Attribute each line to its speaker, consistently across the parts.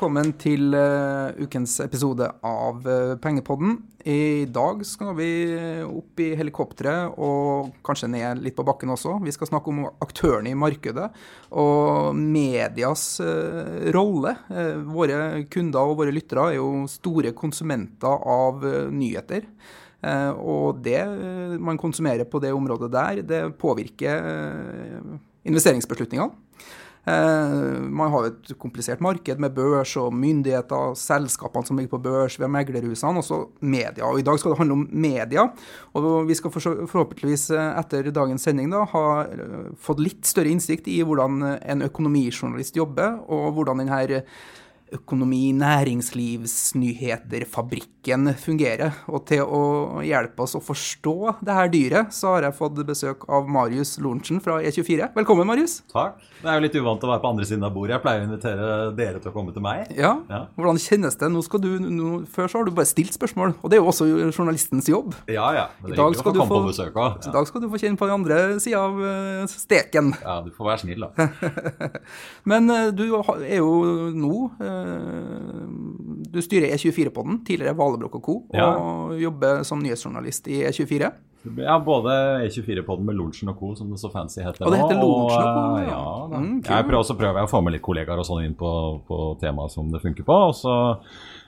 Speaker 1: Velkommen til uh, ukens episode av uh, Pengepodden. I dag skal vi opp i helikopteret og kanskje ned litt på bakken også. Vi skal snakke om aktørene i markedet og medias uh, rolle. våre kunder og våre lyttere er jo store konsumenter av nyheter. og det man konsumerer på det området der, det påvirker investeringsbeslutningene. Eh, man har jo et komplisert marked med børs og myndigheter, selskapene som ligger på børs, vi har meglerhusene, også media. Og I dag skal det handle om media. Og vi skal forhåpentligvis eh, etter dagens sending da, ha eh, fått litt større innsikt i hvordan en økonomijournalist jobber, og hvordan denne økonomi, næringslivsnyheter, fabrikken fungerer. Og til å hjelpe oss å forstå det her dyret, så har jeg fått besøk av Marius Lorentzen fra E24. Velkommen, Marius.
Speaker 2: Takk. Det er jo litt uvant å være på andre siden av bordet. Jeg pleier å invitere dere til å komme til meg.
Speaker 1: Ja, ja. Hvordan kjennes det? Nå skal du, nå, før så har du bare stilt spørsmål, og det er jo også journalistens jobb.
Speaker 2: Ja, ja. Men det er hyggelig å få komme på besøk òg.
Speaker 1: I dag skal du få kjenne på den andre sida av eh, steken.
Speaker 2: Ja, du får være snill, da.
Speaker 1: Men eh, du er jo nå eh, du styrer E24-podden, tidligere Valebrokk og Co., og jobber som nyhetsjournalist i E24.
Speaker 2: Ja, både E24-podden med Lorentzen og co., som det så fancy heter
Speaker 1: og det heter
Speaker 2: nå.
Speaker 1: Og, og,
Speaker 2: Ja. ja, mm, cool. jeg prøver, så prøver jeg å få med litt kollegaer og sånn inn på, på temaet som det funker på. Og så,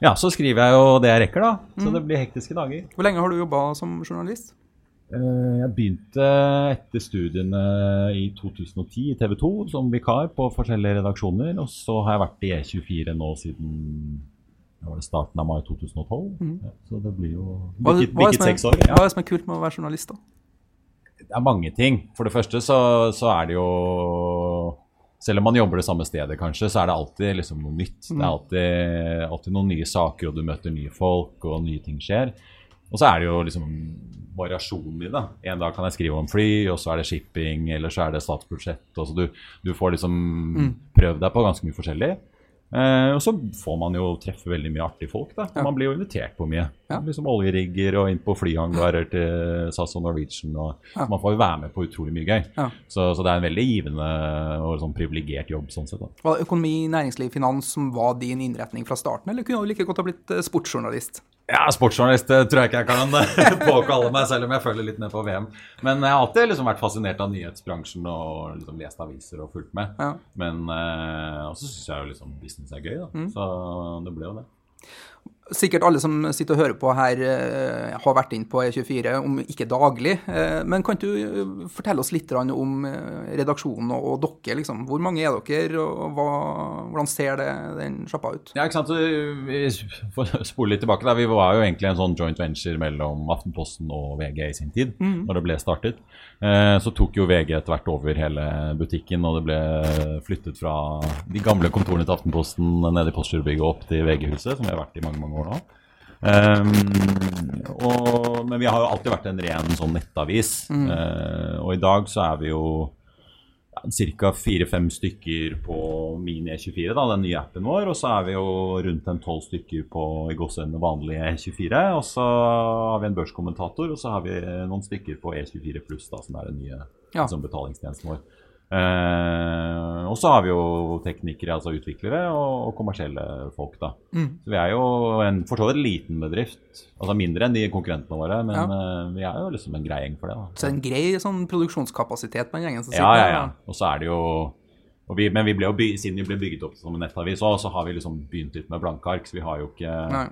Speaker 2: ja, så skriver jeg jo det jeg rekker, da. Så mm. det blir hektiske dager.
Speaker 1: Hvor lenge har du jobba som journalist?
Speaker 2: Eh, jeg begynte etter studiene i 2010 i TV 2 som vikar på forskjellige redaksjoner. Og så har jeg vært i E24 nå siden var starten av mai 2012. Mm. Ja, så det blir jo bikket, bikket seks år.
Speaker 1: Ja. Hva er det som er kult med å være journalist, da?
Speaker 2: Det er mange ting. For det første så, så er det jo selv om man jobber det samme stedet, kanskje, så er det alltid liksom noe nytt. Mm. Det er mm. alltid, alltid, noen nye saker, og du møter nye folk, og nye ting skjer. Og så er det jo liksom variasjon i det. En dag kan jeg skrive om fly, og så er det shipping, eller så er det statsbudsjett. og så du, du får liksom mm. prøvd deg på ganske mye forskjellig. Eh, og så får man jo treffe veldig mye artige folk. da. Ja. Man blir jo invitert på mye. Ja. Liksom Oljerigger og inn på flyhangarer til SAS og Norwegian. og ja. Man får jo være med på utrolig mye gøy. Så, så, det er en veldig givende og sånn privilegert jobb. sånn sett. Da.
Speaker 1: Var det økonomi, næringsliv, finans som var din innretning fra starten, eller kunne du like godt ha blitt eh, sportsjournalist?
Speaker 2: Ja, sportsjournalist tror jeg ikke jeg kan påkalle meg, selv om jeg følger litt med på VM. Men jeg har alltid liksom vært fascinert av nyhetsbransjen og liksom lest aviser og fulgt med. Ja. Men eh, også syns jeg jo liksom business er gøy, da. Mm. Så det ble jo det
Speaker 1: sikkert alle som sitter og hører på her, eh, har vært inn på E24, om ikke daglig. Eh, men kan du eh, fortelle oss litt om redaksjonen og dere? Liksom. Hvor mange er dere, og hva, hvordan ser det, den sjappa ut?
Speaker 2: Ja, ikke sant? Vi får spole litt tilbake. Da. Vi var jo egentlig en sånn joint venture mellom Aftenposten og VG i sin tid, mm. når det ble startet. Så tok jo VG etter hvert over hele butikken, og det ble flyttet fra de gamle kontorene til Aftenposten nede i Postgirobygget opp til VG-huset, som vi har vært i mange, mange mange år nå. Um, og, men vi har jo alltid vært en ren sånn nettavis. Mm. Uh, og i dag så er vi jo ca. fire-fem stykker på Mini-E24, da, den nye appen vår. Og så er vi jo rundt en tolv stykker på i gåsehudene vanlige E24. Og så har vi en børskommentator, og så har vi noen stykker på E24 pluss, som er den nye ja. liksom, betalingstjenesten vår. Uh, og så har vi jo teknikere, altså utviklere, og, og kommersielle folk. da. Mm. Så vi er jo en for så vidt liten bedrift. Altså mindre enn de konkurrentene våre, men ja. eh, vi er jo liksom en grei gjeng for det. da.
Speaker 1: Så en grei sånn produksjonskapasitet på den gjengen som
Speaker 2: sitter ja, ja, ja. Og så er det jo vi, Men vi ble jo siden vi ble bygget opp som en nettavis òg, så har vi liksom begynt litt med blanke ark. Så vi har jo ikke Nei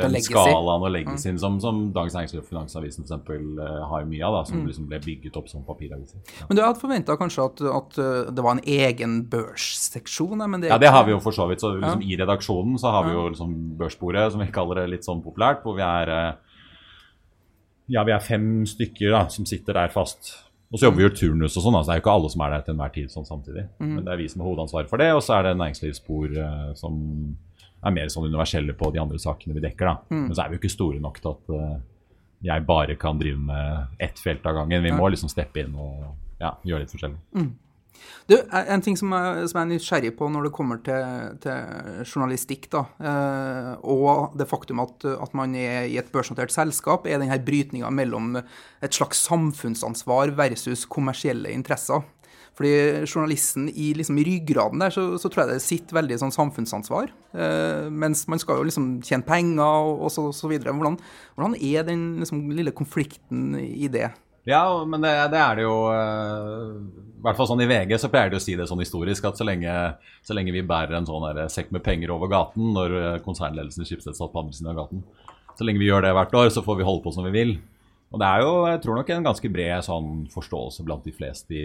Speaker 2: den skalaen og legacyen mm. som, som Dagens Næringsliv og Finansavisen for eh, har mye av, da, som mm. liksom ble bygget opp som papiraviser.
Speaker 1: Ja. Men du hadde forventa kanskje at, at, eh, det var en egen børsseksjon?
Speaker 2: Men det ja, det har vi jo for så vidt. Så liksom, ja. I redaksjonen så har vi jo liksom børsbordet, som vi kaller det litt sånn populært, hvor vi er uh, ja, vi er fem stykker da, som sitter der fast. Og så jobber vi jo turnus og sånn, altså det er jo ikke alle som er der til enhver tid sånn samtidig. Mm. Men det er vi som har hovedansvaret for det, og så er det næringslivsspor som er mer sånn universelle på de andre sakene vi dekker. da. Mm. Men så er vi jo ikke store nok til at uh, jeg bare kan drive med ett felt av gangen. Vi må liksom steppe inn og ja, gjøre litt forskjellig. Mm.
Speaker 1: Du, En ting som jeg, som jeg, er nysgjerrig på når det kommer til, til journalistikk, da, eh, og det faktum at, at, man er i et børsnotert selskap, er denne brytninga mellom et slags samfunnsansvar versus kommersielle interesser. For Fordi journalisten i liksom ryggraden der, så, så, tror jeg det sitter veldig sånn samfunnsansvar. Eh, mens man skal jo liksom tjene penger og, og så, så, videre. Hvordan, hvordan er den liksom, lille konflikten i det?
Speaker 2: Ja, men det, det er det jo uh, I hvert fall sånn i VG så pleier de å si det sånn historisk at så lenge, så lenge vi bærer en sånn der, sekk med penger over gaten når uh, konsernledelsen i Schibsted satt på andre siden av gaten, så lenge vi gjør det hvert år, så får vi holde på som vi vil. Og det er jo, jeg tror nok en ganske bred sånn forståelse blant de fleste i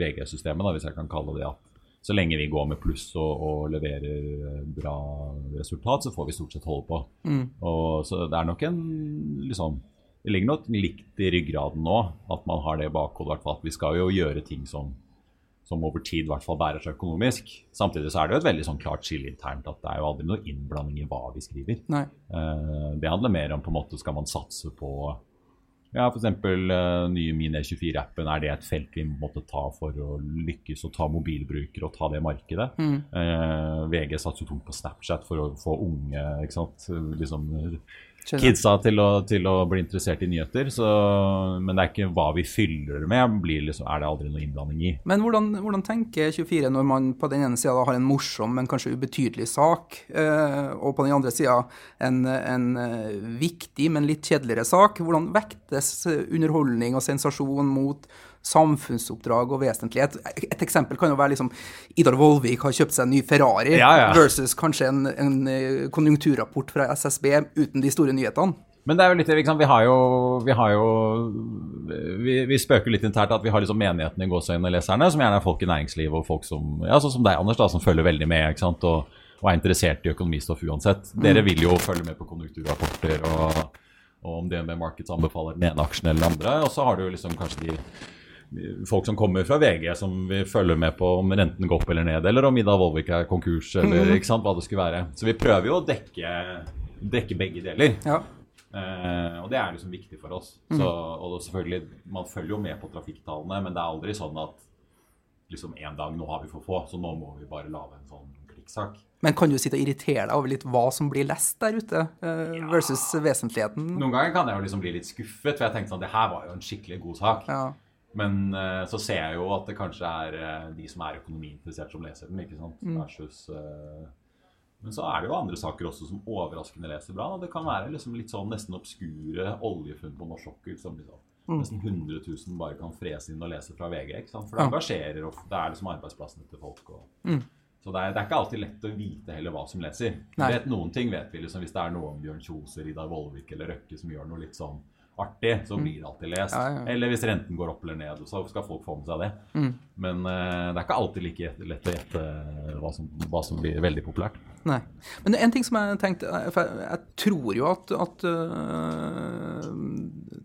Speaker 2: VG-systemet, hvis jeg kan kalle det at så lenge vi går med pluss og, og, leverer bra resultat, så får vi stort sett holde på. Mm. Og, så det er nok en liksom Det ligger nok likt i ryggraden nå at man har det i bakhodet, at vi skal jo gjøre ting som, som over tid i hvert fall bærer seg økonomisk. Samtidig så er det jo et veldig sånn klart skille internt at det er jo aldri noe innblanding i hva vi skriver. Uh, det handler mer om på en måte skal man satse på ja, f.eks. Uh, nye nye Mine24-appen. Er det et felt vi måtte ta for å lykkes og ta mobilbrukere og ta det markedet? Mm. Uh, VG satser tungt på Snapchat for å få unge ikke sant? Liksom, kidsa til å, til å, bli interessert i nyheter. Så, men det er ikke hva vi fyller det med, liksom, er det aldri noe innblanding i.
Speaker 1: Men hvordan, hvordan tenker 24 når man på den ene sida har en morsom, men kanskje ubetydelig sak, eh, og på den andre sida en, en, eh, viktig, men litt kjedeligere sak? Hvordan vektes underholdning og sensasjon mot samfunnsoppdrag og vesentlighet. Et eksempel kan jo være liksom Idar Vollvik har kjøpt seg en ny Ferrari ja, ja. versus kanskje en, en, eh, konjunkturrapport fra SSB uten de store nyhetene.
Speaker 2: Men det er jo litt, liksom, vi har jo, vi, har jo vi, vi, spøker litt internt at vi har liksom menighetene i gåseøynene leserne, som gjerne er folk i næringslivet og folk som ja, sånn som deg, Anders, da, som følger veldig med ikke sant, og, og er interessert i økonomistoff uansett. Dere mm. vil jo følge med på konjunkturrapporter og, og om DNB Markets anbefaler den ene aksjen eller den andre. Og så har du jo liksom kanskje de folk som kommer fra VG, som vil følge med på om renten går opp eller ned, eller om Ida Vollvik er konkurs, eller mm. ikke sant, hva det skulle være. Så vi prøver jo å dekke, dekke begge deler. Ja. Eh, og det er liksom viktig for oss. Mm. Så, og selvfølgelig, Man følger jo med på trafikktallene, men det er aldri sånn at liksom en dag nå har vi for få, så nå må vi bare lage en sånn klikksak.
Speaker 1: Men kan du sitte og irritere deg over litt hva som blir lest der ute, uh, ja. versus vesentligheten?
Speaker 2: Noen ganger kan jeg jo liksom bli litt skuffet, for jeg tenkte sånn det her var jo en skikkelig god sak. Ja. Men uh, så ser jeg jo at det kanskje er uh, de som er økonomiinteressert, som leser den. ikke sant? Mm. Versus, uh, men så er det jo andre saker også som overraskende leser bra. Det kan være liksom litt sånn nesten obskure oljefunn på norsk sokkel som liksom, mm. nesten 100 000 bare kan frese inn og lese fra VG. ikke sant? For det engasjerer, og det er liksom arbeidsplassene til folk. Og, mm. Så det er, det er, ikke alltid lett å vite heller hva som leser. Vet, noen ting vet vi liksom, Hvis det er noe om Bjørn Kjos, Ridar Vollvik eller Røkke som gjør noe litt sånn artig, så mm. blir det alltid lest. Ja, ja. Eller hvis renten går opp eller ned, så skal folk få med seg det. Mm. Men uh, det er ikke alltid like lett å gjette hva, hva, som blir veldig populært.
Speaker 1: Nei. Men en ting som jeg tenkte eh, For jeg, jeg tror jo at, at uh,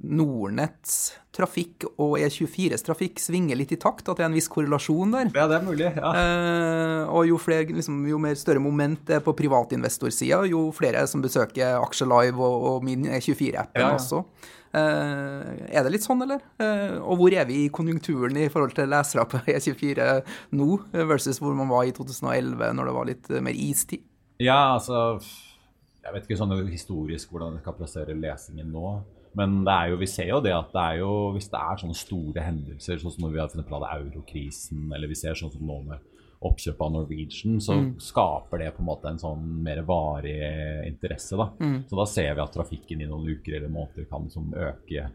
Speaker 1: Nordnetts trafikk og E24s trafikk svinger litt i takt, at det er en viss korrelasjon der.
Speaker 2: Ja, det er mulig, ja.
Speaker 1: Uh, og jo, flere, liksom, jo, mer større moment det er på privatinvestorsida, jo flere som besøker Aksjelive og, og min E24-appen ja, ja. også. Uh, er det litt sånn, eller? Uh, og hvor er vi i konjunkturen i forhold til lesere på E24 nå, versus hvor man var i 2011, når det var litt mer istid?
Speaker 2: Ja, altså Jeg vet ikke sånn historisk hvordan vi skal plassere lesingen nå. Men det er jo, vi ser jo det at det er jo, hvis det er sånne store hendelser, sånn som når vi har funnet på eurokrisen, eller vi ser sånn som nå med oppkjøp av Norwegian, så mm. skaper det på en måte en sånn mer varig interesse. da. Mm. Så da ser vi at trafikken i noen uker eller måneder kan liksom øke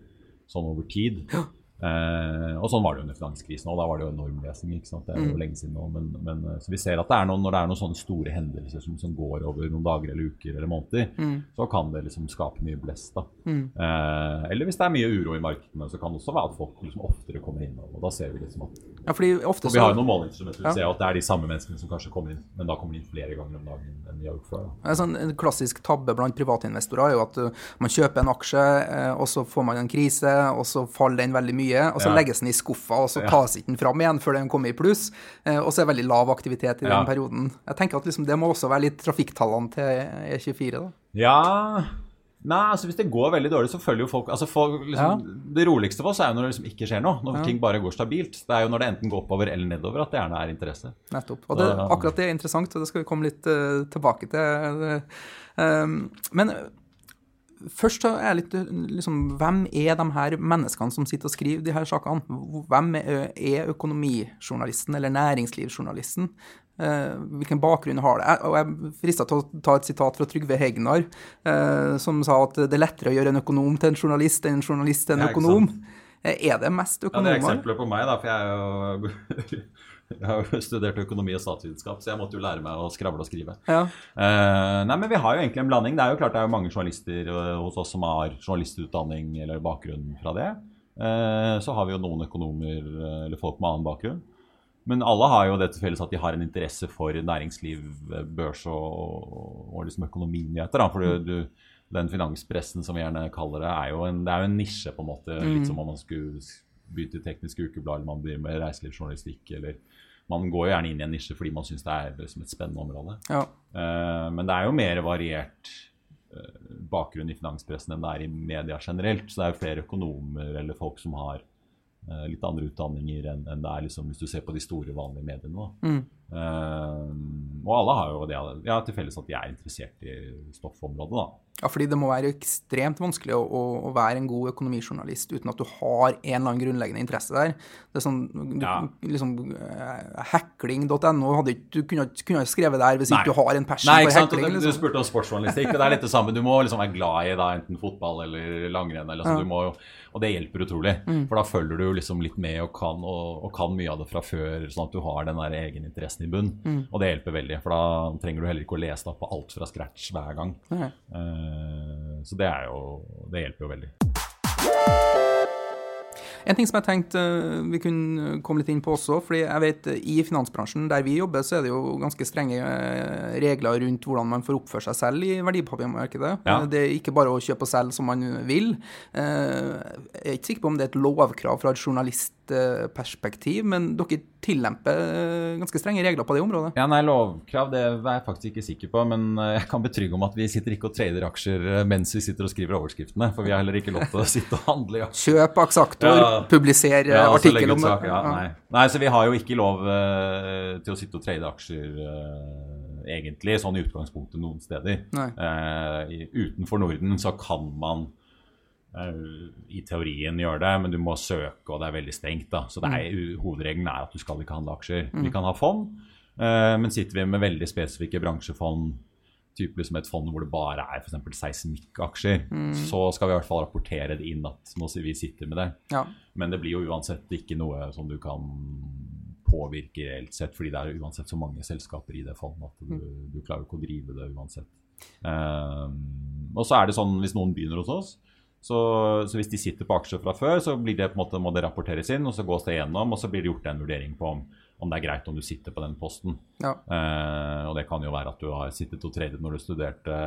Speaker 2: sånn over tid. Ja. Eh, og sånn var det under finanskrisen òg. Da var det jo enorm lesing. ikke sant? Det er jo mm. lenge siden nå. Men, men, eh, så vi ser at det er noen, når det er noen sånne store hendelser som, som går over noen dager eller uker eller måneder, mm. så kan det liksom skape mye blest. da. Mm. Eh, eller hvis det er mye uro i markedene, så kan det også være at folk liksom oftere kommer inn. Og da ser vi liksom at
Speaker 1: ja, fordi ofte
Speaker 2: så... Vi har jo noen måleinstrumenter. Vi ja. ser at det er de samme menneskene som kanskje kommer inn, men da kommer de inn flere ganger om dagen enn de har gjort før.
Speaker 1: Da. Sånn, en klassisk tabbe blant private investorer er jo at uh, man kjøper en aksje, uh, og så får man en krise, og så faller den veldig mye, og så ja. legges den i skuffa, og så tas ikke den fram igjen før den kommer i pluss. Eh, og så er det veldig lav aktivitet i den perioden. Jeg tenker at liksom, det må også være litt trafikktallene til E24, da.
Speaker 2: Ja Nei, altså hvis det går veldig dårlig, så følger jo folk altså folk, liksom, ja. Det roligste for oss er jo når det liksom ikke skjer noe. Når ja. ting bare går stabilt. Det er jo når det enten går oppover eller nedover at det gjerne er interesse.
Speaker 1: Nettopp. Og det, akkurat det er interessant, og det skal vi komme litt uh, tilbake til. Um, men først så er jeg litt liksom, Hvem er de her menneskene som sitter og skriver de her sakene? Hvem er, økonomijournalisten eller næringslivsjournalisten? Eh, hvilken bakgrunn har det? Og jeg frista til å ta et sitat fra Trygve Hegnar, eh, som sa at det er lettere å gjøre en økonom til en journalist enn en journalist til en økonom. Eh, er det mest økonomer?
Speaker 2: Ja, det er eksempler på meg, da, for jeg er jo Jeg har jo studert økonomi og statsvitenskap, så jeg måtte jo lære meg å skravle og skrive. Ja. Uh, nei, men Vi har jo egentlig en blanding. Det er jo klart det er jo mange journalister uh, hos oss som har journalistutdanning eller bakgrunn fra det. Uh, så har vi jo noen økonomer eller folk med annen bakgrunn. Men alle har jo det til felles at de har en interesse for næringsliv, børs og, og, og liksom økonominyheter. For du, du, den finanspressen som vi gjerne kaller det, er jo en, det er jo en nisje, på en måte. Litt mm. som om man skulle bytte teknisk ukeblad, eller man driver med reiselivsjournalistikk, eller man går jo gjerne inn i en nisje fordi man syns det er liksom et spennende område. Ja. Uh, men det er jo mer variert uh, bakgrunn i finanspressen enn det er i media generelt. Så det er jo flere økonomer eller folk som har uh, litt andre utdanninger enn, enn det er liksom, hvis du ser på de store, vanlige mediene. Mm. og alle har jo det ja, til felles at de er interessert i stoffområdet. da.
Speaker 1: Ja, fordi det må være ekstremt vanskelig å, å, være en god økonomijournalist uten at du har en eller annen grunnleggende interesse der. Det er sånn, du, ja. liksom, uh, Hekling.no Du kunne ikke skrevet der hvis Nei. ikke du har en passion
Speaker 2: Nei, for hekling. Liksom. Du spurte om sportsjournalistikk, og det er litt det samme. Du må liksom være glad i da, enten fotball eller langrenn. Eller, altså, ja. må, og det hjelper utrolig. Mm. For da følger du liksom litt med og kan, og, og kan, mye av det fra før, sånn at du har den der egeninteressen i bunn. Mm. Og det hjelper veldig, for da trenger du heller ikke å lese da, på alt fra scratch hver gang. Uh, Eh, så det jo Det hjelper jo veldig.
Speaker 1: En ting som jeg tenkte eh, vi kunne komme litt inn på også, fordi jeg vet eh, i finansbransjen der vi jobber, så er det jo ganske strenge regler rundt hvordan man får oppføre seg selv i verdipapirmarkedet. Ja. Det er ikke bare å kjøpe og selge som man vil. Jeg er ikke sikker på om det er et lovkrav fra et journalistperspektiv, men dere tillemper eh, ganske strenge regler på det området?
Speaker 2: Ja, nei, Lovkrav det er jeg faktisk ikke sikker på, men eh, jeg kan betrygge om at vi sitter ikke og trader aksjer eh, mens vi sitter og skriver overskriftene, for vi har heller ikke lov til å sitte og handle i
Speaker 1: aksjer. Kjøp aksaktor, ja, publiser ja, artikkel om det.
Speaker 2: Ja, nei. nei, så vi har jo ikke lov uh, til å sitte og trade aksjer uh, egentlig, sånn i utgangspunktet noen steder. Uh, utenfor Norden så kan man i teorien gjør det, men du må søke, og det er veldig strengt. da. Så er, mm. hovedregelen er at du skal ikke handle aksjer. Mm. Vi kan ha fond, men sitter vi med veldig spesifikke bransjefond, type liksom et fond hvor det bare er f.eks. seismikkaksjer, mm. så skal vi i hvert fall rapportere det inn at nå vi sitter med det. Ja. Men det blir jo uansett ikke noe som du kan påvirke reelt sett, fordi det er uansett så mange selskaper i det fondet at du, mm. du klarer ikke å drive det uansett. Um, og så er det sånn hvis noen begynner hos oss, så, så, hvis de sitter på aksjer fra før, så det måte, må det rapporteres inn, og så gås det gjennom, og så blir det gjort en vurdering på om, om det er greit om du sitter på den posten. Ja. Eh, og det kan jo være at du har sittet og tradet når du studerte,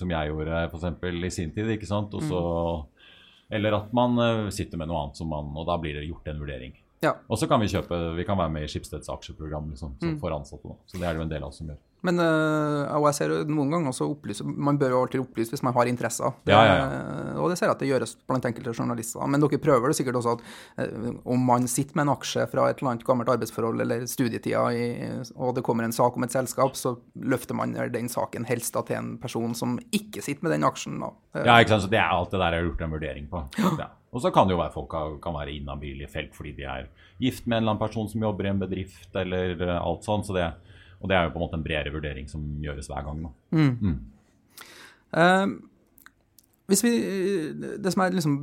Speaker 2: som jeg gjorde f.eks. i sin tid. ikke sant? Også, mm. Eller at man uh, sitter med noe annet, som man, og da blir det gjort en vurdering. Ja. Og så kan vi kjøpe, vi kan være med i Skipsteds aksjeprogram liksom, mm. for ansatte. Da. Så det er det jo en del av oss som gjør.
Speaker 1: Men uh, jeg ser noen ganger også opplyse, man bør jo alltid opplyse hvis man har interesser. Ja, ja, ja. Og det ser jeg at det gjøres blant enkelte journalister. Men dere prøver det sikkert også at øh, om man sitter med en aksje fra et eller annet gammelt arbeidsforhold eller studietida, i, og det kommer en sak om et selskap, så løfter man den saken helst da til en person som ikke sitter med den aksjen. Da.
Speaker 2: Ja, ikke sant. Så det er alt det der jeg har gjort en vurdering på. Ja. Og så kan det jo være folk kan være inhabile i felt fordi de er gift med en eller annen person som jobber i en bedrift, eller alt sånt. Så det, og det er jo på en måte en bredere vurdering som gjøres hver gang. Mm.
Speaker 1: Hvis vi, Det som er liksom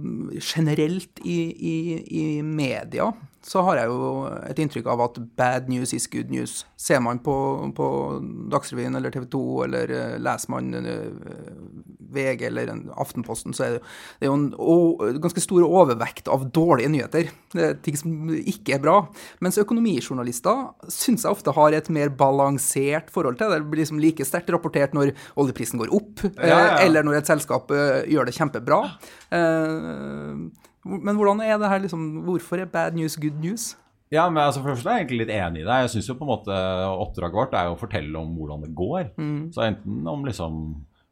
Speaker 1: generelt i, i, i media, så har jeg jo et inntrykk av at bad news is good news. Ser man på, på Dagsrevyen eller TV 2, eller uh, leser man uh, VG eller Aftenposten, så er det, det er jo en ganske stor overvekt av dårlige nyheter. Det er ting som ikke er bra. Mens økonomijournalister syns jeg ofte har et mer balansert forhold til det. Det blir liksom like sterkt rapportert når oljeprisen går opp, ja, ja. Uh, eller når et selskap gjør det kjempebra. Uh, men hvordan er det her liksom, Hvorfor er bad news good news?
Speaker 2: Ja, men altså, for det første er jeg egentlig litt enig i deg. Jeg synes jo på en måte Oppdraget vårt er jo å fortelle om hvordan det går. Mm. Så enten om liksom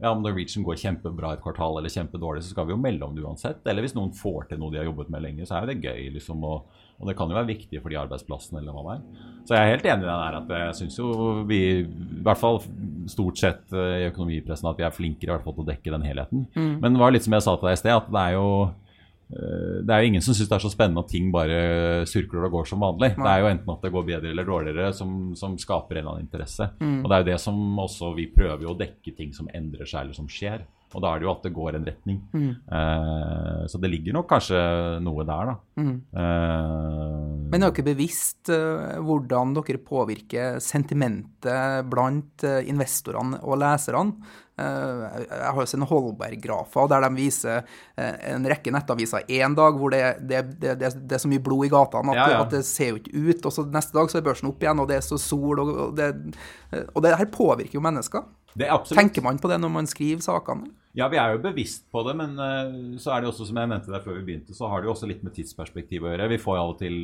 Speaker 2: ja, om Norwegian går kjempebra et kvartal eller kjempedårlig, så skal vi jo melde om det uansett. Eller hvis noen får til noe de har jobbet med lenge, så er jo det gøy. liksom, og, og det kan jo være viktig for de arbeidsplassene eller hva det er. Så jeg er helt enig i det der at jeg syns jo vi, i hvert fall stort sett eh, i økonomipressen at vi er flinkere i hvert fall til å dekke den helheten. Men det var litt som jeg sa til deg i sted, at det er jo det er jo ingen som syns det er så spennende at ting bare surkler og går som vanlig. Det er jo enten at det går bedre eller dårligere som, som skaper en eller annen interesse. Og det er jo det som også vi prøver å dekke ting som endrer seg eller som skjer. Og da er det jo at det går en retning. Eh, så det ligger nok kanskje noe der, da. Eh,
Speaker 1: Men det er jo ikke bevisst eh, hvordan dere påvirker sentimentet blant investorene og leserne. Jeg har jo sett Holberg-grafer der de viser en rekke nettaviser én dag hvor det, det, det, det, er så mye blod i gatene at,
Speaker 2: Ja, ja.
Speaker 1: at det ser jo ikke ut. Og så neste dag så er børsen opp igjen, og det er så sol, og, og, det, og det her påvirker jo mennesker.
Speaker 2: det er.
Speaker 1: Tenker man på det når man skriver sakene?
Speaker 2: Ja, vi er jo bevisst på det, men eh, så er det også, som jeg nevnte der før vi begynte, så har det jo også litt med tidsperspektiv å gjøre. Vi får jo av og til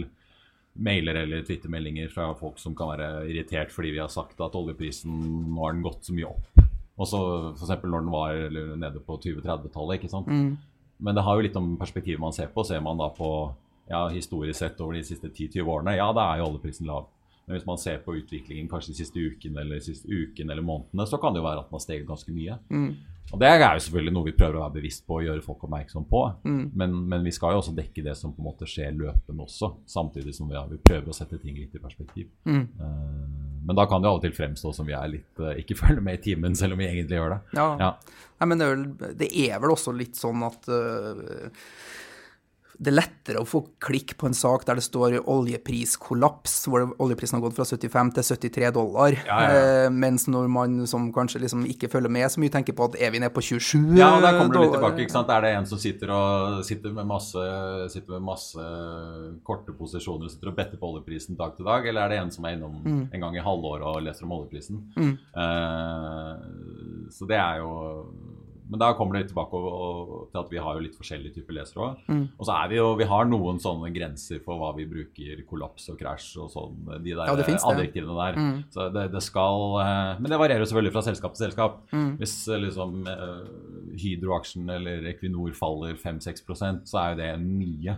Speaker 2: mailer eller twittermeldinger fra folk som kan være irritert fordi vi har sagt at oljeprisen nå har den gått så mye opp. Og så f.eks. når den var eller, nede på 20-30-tallet. ikke sant. Men det har jo litt om perspektivet man ser på. Ser man da på ja, historisk sett over de siste 10-20 årene, ja, da er jo oljeprisen lav. Men hvis man ser på utviklingen kanskje de siste ukene eller, siste uken eller månedene, så kan det jo være at den har steget ganske mye. Og Det er jo selvfølgelig noe vi prøver å være bevisst på og gjøre folk oppmerksom på. Men, men vi skal jo også dekke det som på en måte skjer løpende også, samtidig som vi, ja, vi prøver å sette ting litt i perspektiv. Eh, men da kan det jo av og til fremstå som vi er litt uh, ikke følger med i timen, selv om vi egentlig gjør det.
Speaker 1: Ja.
Speaker 2: Ja.
Speaker 1: Nei, men det er, vel, det er vel også litt sånn at øh, det er lettere å få klikk på en sak der det står oljepriskollaps, hvor oljeprisen har gått fra 75 til 73 dollar.
Speaker 2: Ja, ja.
Speaker 1: Eh, mens når man som kanskje liksom ikke følger med så mye, tenker på at er vi nede på 27
Speaker 2: Ja, og der kommer du litt tilbake. ikke sant? Er det en som sitter, og, sitter, med masse, sitter med masse korte posisjoner og sitter og better på oljeprisen dag til dag, eller er det en som er innom en gang i halvåret og leser om oljeprisen? Eh, så det er jo Men da kommer det litt tilbake og, og, til at vi har jo litt forskjellige typer lesere òg. Og så er vi jo Vi har noen sånne grenser for hva vi bruker kollaps og krasj og sånn, de der
Speaker 1: Ja, det finnes det.
Speaker 2: adjektivene der. Så det, det skal eh, Men det varierer jo selvfølgelig fra selskap til selskap. Hvis eh, liksom eh, Hydro-aksjen eller Equinor faller 5-6% så er jo det mye.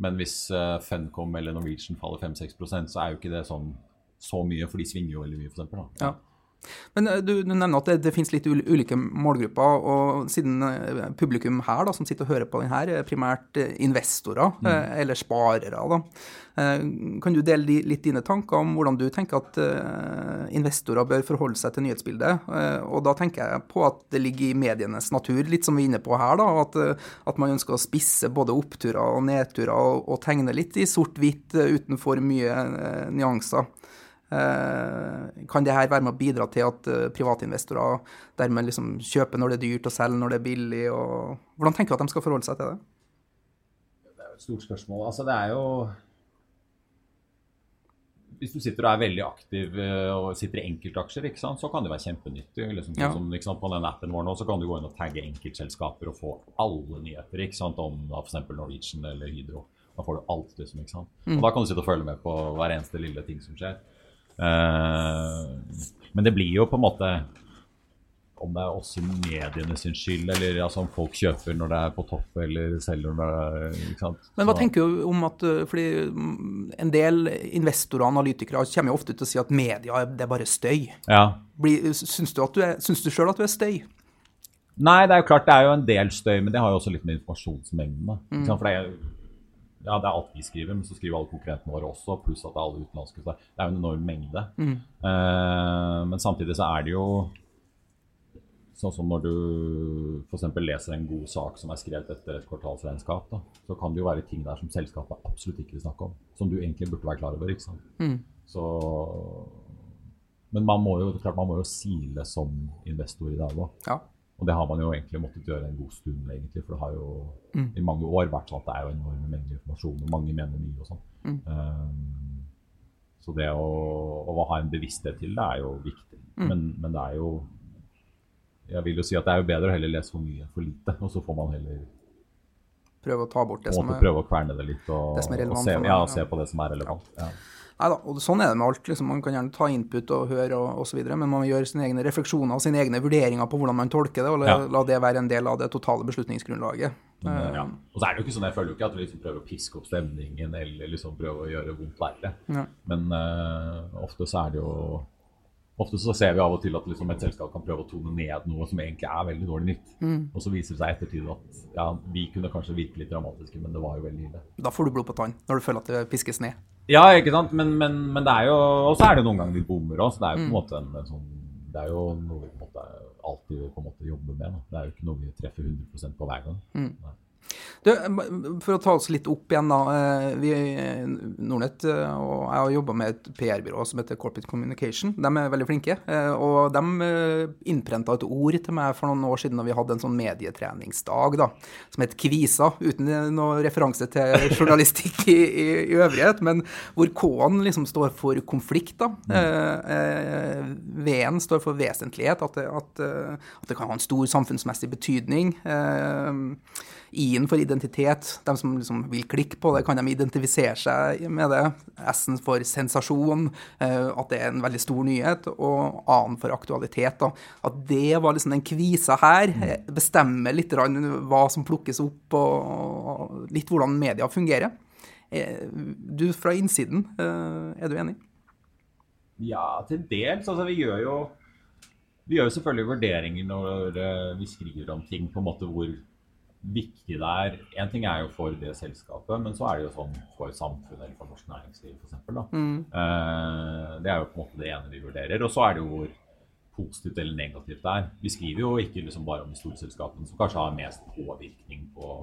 Speaker 2: Men hvis Funcom eller Norwegian faller 5-6% så er jo ikke det sånn så mye, for de svinger jo veldig mye, da.
Speaker 1: Ja. Men eh, du, du nevner at det, det finnes litt ulike målgrupper, og siden eh, publikum her da, som sitter og hører på den her, er primært eh, investorer mm. eller sparere, da. Kan du dele litt dine tanker om hvordan du tenker at investorer bør forholde seg til nyhetsbildet? Og da tenker jeg på at det ligger i medienes natur, litt som vi er inne på her, da, at, at man ønsker å spisse både oppturer og nedturer og, og tegne litt i sort-hvitt uten for mye nyanser. Eh, Kan det her være med å bidra til at eh, privatinvestorer dermed liksom kjøper når det er dyrt, og selger når det er billig? Og hvordan tenker du at de skal forholde seg til det?
Speaker 2: Det er jo et stort spørsmål. Altså, det er jo Hvis du sitter og er veldig aktiv eh, og sitter i enkeltaksjer, sant, så kan det være kjempenyttig. Liksom,
Speaker 1: Ja.
Speaker 2: som, sant, på den appen vår nå så kan du gå inn og tagge enkeltselskaper og få alle nyheter sant, om f.eks. Norwegian eller Hydro. Da får du alt, liksom. sant? Og da kan du sitte og følge med på hver eneste lille ting som skjer. Eh, men det blir jo på en måte om det er også mediene sin skyld, eller altså om folk kjøper når det er på topp, eller selger når det er ikke sant?
Speaker 1: Men hva
Speaker 2: Så-
Speaker 1: tenker du om at uh, fordi mm, en del investorer og analytikere kommer jo ofte ut og sier at media det er bare støy.
Speaker 2: Ja.
Speaker 1: Blir, syns du, at du, er, syns du sjøl at du er støy?
Speaker 2: Nei, det er jo klart det er jo en del støy, men det har jo også litt med informasjonsmengden. Ikke? For det er, ja, det er alt vi skriver, men så skriver alle konkurrentene våre også, pluss at det er alle utenlandske. Så det er jo en enorm mengde. Eh, men samtidig så er det jo sånn som når du f.eks. leser en god sak som er skrevet etter et kvartalsregnskap, da, så kan det jo være ting der som selskapet absolutt ikke vil snakke om. Som du egentlig burde være klar over. ikke sant? Så, men man må jo klart man må jo sile som investor i dag òg.
Speaker 1: Ja.
Speaker 2: Og det har man jo egentlig måttet gjøre en god stund, egentlig. For det har jo i mange år vært sånn at det er jo enorme mengder informasjon, og mange mener mye og sånn. Um, så det å, å ha en bevissthet til det er jo viktig. Men, men det er jo Jeg vil jo si at det er jo bedre å heller lese for mye enn for lite, og så får man heller
Speaker 1: Prøve å ta bort det som er
Speaker 2: prøve å kverne det litt og,
Speaker 1: Det som er
Speaker 2: og
Speaker 1: relevant
Speaker 2: se, ja,
Speaker 1: ja.
Speaker 2: se på det som er relevant. Ja.
Speaker 1: Neida, og sånn er det med alt. Liksom. Man kan gjerne ta input og høre og osv., men man gjør sine egne refleksjoner og sine egne vurderinger på hvordan man tolker det, og la, la det være en del av det totale beslutningsgrunnlaget.
Speaker 2: Men, ja. Og så er det jo ikke sånn, Jeg føler jo ikke at du liksom prøver å piske opp stemningen eller liksom prøver å gjøre vondt verre.
Speaker 1: Ja.
Speaker 2: Men uh, ofte så er det jo Ofte så ser vi av og til at liksom et selskap kan prøve å tone ned noe som egentlig er veldig dårlig nytt.
Speaker 1: Mm.
Speaker 2: Og så viser det seg i ettertid at ja, vi kunne kanskje virke litt dramatiske, men det var jo veldig ille.
Speaker 1: Da får du blod på tann når du føler at det piskes ned.
Speaker 2: Ja, ikke sant. Men, men, men det er jo Og så er det noen ganger vi bommer òg, så det er jo på en
Speaker 1: Mm.
Speaker 2: måte en, en sånn Det er jo noe vi på en måte alltid på en måte jobber med. Da. Det er jo ikke noe vi treffer 100% på hver gang.
Speaker 1: Mm. Du, for å ta oss litt opp igjen, da. eh, Vi, Nordnett eh, og jeg har jobba med et PR-byrå som heter Corporate Communication. De er veldig flinke. eh, Og de innprenta et ord til meg for noen år siden da vi hadde en sånn medietreningsdag da, som het Kvisa, uten noe referanse til journalistikk i, i, i øvrighet, men hvor K-en liksom står for konflikt. da. Eh, eh, V-en står for vesentlighet, at det, at, eh, at det kan ha en stor samfunnsmessig betydning. Eh, I-en for identitet. De som liksom vil klikke på det, kan de identifisere seg med det. S-en for sensasjon, eh, at det er en veldig stor nyhet. Og A-en for aktualitet. Da. At det var liksom den kvisa her. eh, Bestemmer litt hva som plukkes opp, og litt hvordan media fungerer. Eh, Du fra innsiden, er du enig?
Speaker 2: Ja, til dels. Altså, vi gjør jo Vi gjør jo selvfølgelig vurderinger når vi skriver om ting, på en måte hvor viktig det er. Én ting er jo for det selskapet, men så er det jo sånn for samfunnet eller for norsk næringsliv f.eks.
Speaker 1: Mm.
Speaker 2: Eh, det er jo på en måte det ene vi vurderer. Og så er det jo hvor positivt eller negativt det er. Vi skriver jo ikke liksom bare om de store selskapene som kanskje har mest påvirkning på,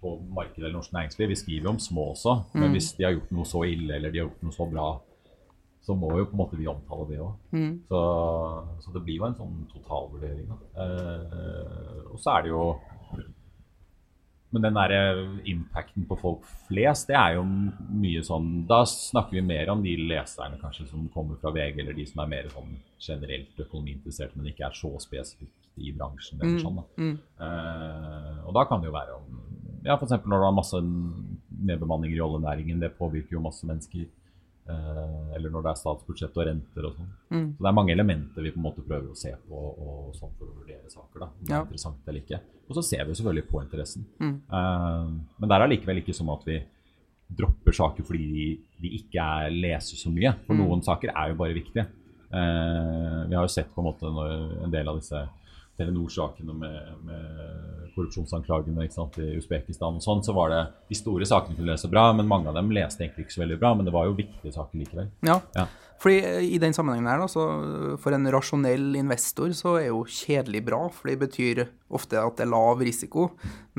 Speaker 2: på markedet eller norsk næringsliv. Vi skriver jo om små også, men hvis de har gjort noe så ille eller de har gjort noe så bra, så må jo på en måte vi omtale det òg.
Speaker 1: Mm.
Speaker 2: Så, så det blir jo en sånn totalvurdering. Eh, og så er det jo Men den der impacten på folk flest, det er jo mye sånn Da snakker vi mer om de leserne kanskje som kommer fra VG, eller de som er mer sånn generelt økonomiinteressert, men ikke er så spesifikt i bransjen. Eller sånn, da.
Speaker 1: Mm.
Speaker 2: Uh, og da kan det jo være om Ja, f.eks. når du har masse nedbemanninger i oljenæringen, det påvirker jo masse mennesker. Eh, eller når det er statsbudsjett og renter og sånn.
Speaker 1: Mm.
Speaker 2: Så det er mange elementer vi på en måte prøver å se på og sånn for å vurdere saker. da, om det
Speaker 1: Ja.
Speaker 2: er interessant eller ikke. Og så ser vi jo selvfølgelig på interessen.
Speaker 1: Mm.
Speaker 2: Eh, men det er allikevel ikke sånn at vi dropper saker fordi de, de ikke er, leser så mye. For
Speaker 1: Mm.
Speaker 2: noen saker er jo bare viktige. Eh, vi har jo sett på en måte når en del av disse Telenor-sakene med, med korrupsjonsanklagene sant, i Usbekistan og sånn, så var det de store sakene kunne lese bra, men mange av dem leste egentlig ikke så veldig bra. Men det var jo viktige saker likevel.
Speaker 1: Ja.
Speaker 2: Ja.
Speaker 1: Fordi eh, i den sammenhengen her, da, så for en rasjonell investor så er jo kjedelig bra, for det betyr ofte at det er lav risiko.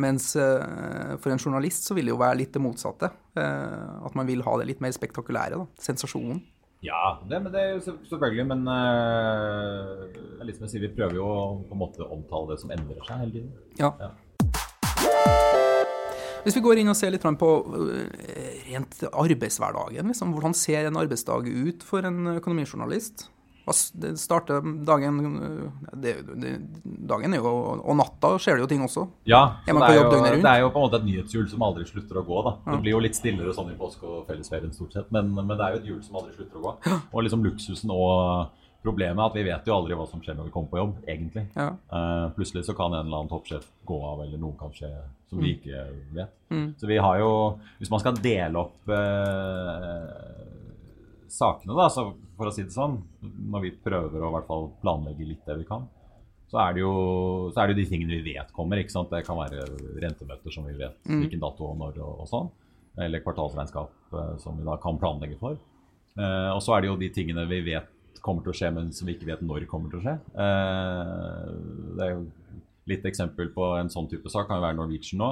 Speaker 1: Mens eh, for en journalist så vil det jo være litt det motsatte. Eh, at man vil ha det litt mer spektakulære, da. Sensasjonen.
Speaker 2: Ja, det, men det er jo selvfølgelig. Men uh, det er litt som jeg sier, vi prøver jo å på en måte omtale det som endrer seg hele tiden.
Speaker 1: Ja.
Speaker 2: Ja.
Speaker 1: Hvis vi går inn og ser litt på eh, rent arbeidshverdagen, liksom, hvordan ser en arbeidsdag ut for en økonomijournalist? Det starter dagen eh, det, det, Dagen jo Og natta skjer det jo ting også.
Speaker 2: Ja, så det, er jo, det er jo på en måte et nyhetshjul som aldri slutter å gå. da.
Speaker 1: Ja.
Speaker 2: Det blir jo litt stillere sånn i påske og fellesferien stort sett, men, men det er jo et hjul som aldri slutter å gå. Og liksom luksusen og problemet er at vi vet jo aldri hva som skjer når vi kommer på jobb, egentlig.
Speaker 1: Ja.
Speaker 2: Uh, plutselig så kan en eller annen toppsjef gå av, eller noe kan skje som vi ikke vet.
Speaker 1: Mm.
Speaker 2: Så vi har jo Hvis man skal dele opp uh, sakene, da, så for å si det sånn, når vi prøver å hvert fall planlegge litt det vi kan, så er det jo, så er det jo de tingene vi vet kommer. Det kan være rentemøter som vi vet
Speaker 1: Mm.
Speaker 2: hvilken dato og når og, og sånn. Eller kvartalsregnskap eh, som vi da kan planlegge for. Eh, og så er det jo de tingene vi vet kommer til å skje, men som vi ikke vet når kommer til å skje. Eh, det er jo Litt eksempel på en sånn type sak kan jo være Norwegian nå.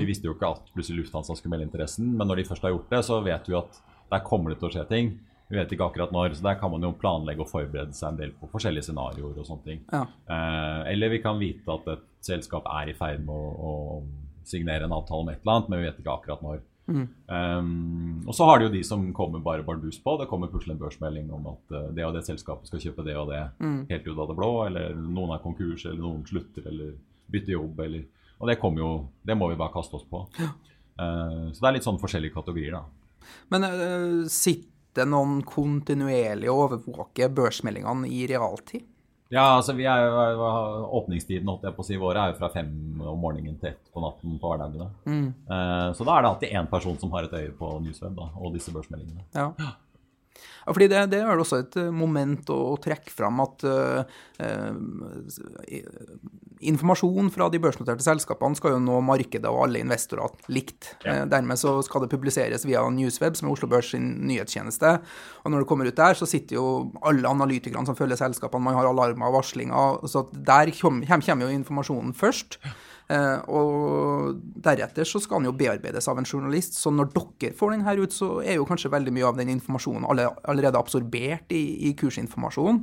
Speaker 2: Vi visste jo ikke at plutselig Lufthansa skulle melde interessen, men når de først har gjort det, så vet vi at der kommer det til å skje ting. Vi vet ikke akkurat når, så der kan man jo planlegge og forberede seg en del på forskjellige scenarioer og sånne ting.
Speaker 1: Ja.
Speaker 2: Eh, eller vi kan vite at et selskap er i ferd med å, å signere en avtale om et eller annet, men vi vet ikke akkurat når. Um, og så har du jo de som kommer bare bardus på. Det kommer plutselig en børsmelding om at eh, det og det selskapet skal kjøpe det og det helt ut av det blå, eller noen er konkurs, eller noen slutter, eller bytter jobb, eller Og det kommer jo Det må vi bare kaste oss på. Eh, så det er litt sånn forskjellige kategorier, da.
Speaker 1: Men eh, sitter noen kontinuerlig og overvåker børsmeldingene i realtid?
Speaker 2: Ja, altså vi er jo, Åpningstiden holdt jeg på å si, våre er jo fra fem om morgenen til ett på natten på hverdagene. Eh, så da er det alltid én person som har et øye på Newsweb da, og disse børsmeldingene.
Speaker 1: Ja. Ja, fordi det, det er også et moment å, å trekke fram at uh, uh, informasjon fra de børsnoterte selskapene skal jo nå markedet og alle investorer likt. Ja. Uh, dermed så skal det publiseres via Newsweb, som er Oslo Børs sin nyhetstjeneste. Og når det kommer ut der, så sitter jo alle analytikerne som følger selskapene, man har alarmer og varslinger. Så der kommer, kommer jo informasjonen først. Uh, og deretter så skal den jo bearbeides av en journalist. Så når dere får den her ut, så er jo kanskje veldig mye av den informasjonen allerede absorbert i, i kursinformasjonen.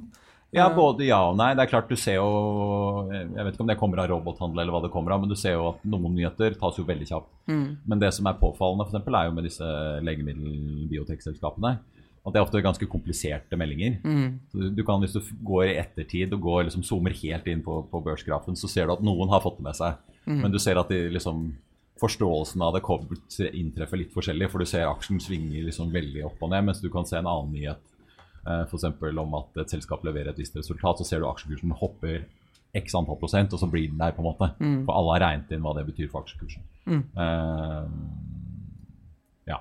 Speaker 2: Ja, eh. både ja og nei. Det er klart du ser jo Jeg vet ikke om det kommer av robothandel eller hva det kommer av, men du ser jo at noen nyheter tas jo veldig kjapt. Mm. Men det som er påfallende, eksempel, er jo med disse legemiddel-biotekselskapene at det er ofte ganske kompliserte meldinger. Mm. Du, kan, Hvis du går i ettertid og går, liksom, zoomer helt inn på, på børsgrafen, så ser du at noen har fått det med seg. Mm. Men du ser at de, liksom, forståelsen av det inntreffer litt forskjellig. For du ser aksjen svinger liksom veldig opp og ned, mens du kan se en annen nyhet eh, f.eks. om at et selskap leverer et visst resultat, så ser du aksjekursen hopper x antall prosent, og så blir den der, på en måte. Mm. For alle har regnet inn hva det betyr for aksjekursen. Mm. Uh,
Speaker 1: ja.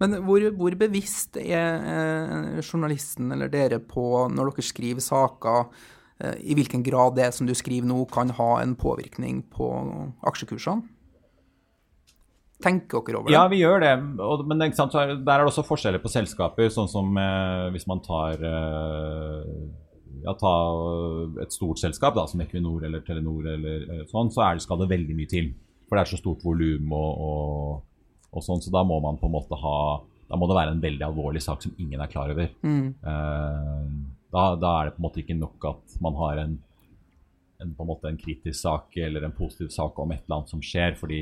Speaker 1: Men hvor, hvor, bevisst er eh, journalisten eller dere på, når dere skriver saker, Eh, i hvilken grad det som du skriver nå, kan ha en påvirkning på aksjekursene? Tenker dere over det?
Speaker 2: Ja, vi gjør det. men der er det også forskjeller på selskaper. Sånn som eh, hvis man tar eh, ja, ta et stort selskap da, som Equinor eller Telenor, eller, eh, sånn, så det, skal det veldig mye til. For det er så stort volum og, og, og, sånn, så da må man på en måte ha Da må det være en veldig alvorlig sak som ingen er klar over. Mm. Uh, da, da, er det på en måte ikke nok at man har en, en, på en, måte en kritisk sak eller en positiv sak om et eller annet som skjer, fordi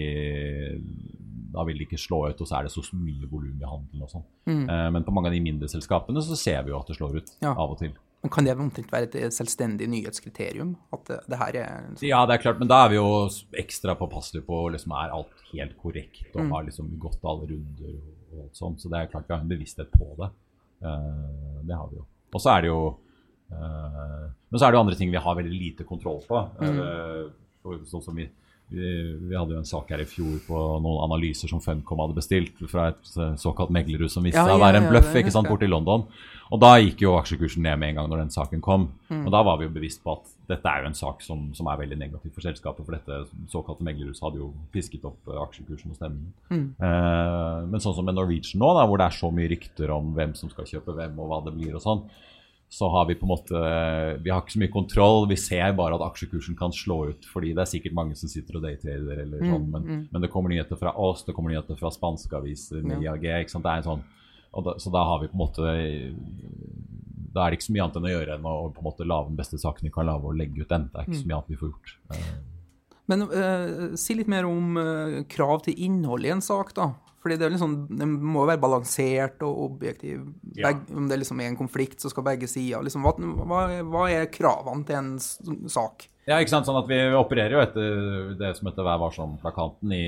Speaker 2: da vil det ikke slå ut, og så er det så mye volum i handelen og sånn. Mm. Eh, men på mange av de mindre selskapene så ser vi jo at det slår ut ja. av og til.
Speaker 1: Men Kan det omtrent være et selvstendig nyhetskriterium? At det, det her er
Speaker 2: liksom... Ja, det er klart, men da er vi jo ekstra påpasselige på liksom, er alt helt korrekt og mm. har liksom gått alle runder og, og sånn. Så det er klart vi har en bevissthet på det. Uh, det har vi jo. Og så er det jo Men så er det jo andre ting vi har veldig lite kontroll på. Mm. Sånn som vi, vi, vi, hadde jo en sak her i fjor på noen analyser som Funcom hadde bestilt fra et eh, såkalt meglerhus som viste seg ja, å være en bløff ikke sant, borte i London. Og da gikk jo aksjekursen ned med en gang når den saken kom. Mm. Og da var vi jo bevisst på at dette er jo en sak som, som er veldig negativ for selskapet. For dette såkalte meglerhuset hadde jo pisket opp aksjekursen og stemningen. Mm. Eh, men sånn som med Norwegian nå, da, hvor det er så mye rykter om hvem som skal kjøpe hvem og hva det blir og sånn, så har vi på en måte Vi har ikke så mye kontroll. Vi ser bare at aksjekursen kan slå ut, fordi det er sikkert mange som sitter og daytrader eller sånn, mm, men, mm. men, det kommer nyheter fra oss, det kommer nyheter fra spanske aviser med ja. IAG. ikke sant, det er en sånn, da, Så da har vi på en måte Da er det ikke så mye annet enn å gjøre enn å på en måte lage den beste saken vi kan lage, og legge ut den. Det er ikke så mm. mye annet vi får gjort.
Speaker 1: Men uh, si litt mer om uh, krav til innhold i en sak, da. Fordi det, liksom, det må være balansert og objektiv. Ja. om det liksom er en konflikt, så skal begge sider liksom, hva, hva, er kravene til en sak?
Speaker 2: Ja, ikke sant, sånn at Vi opererer jo etter det som heter Vær varsom-plakaten i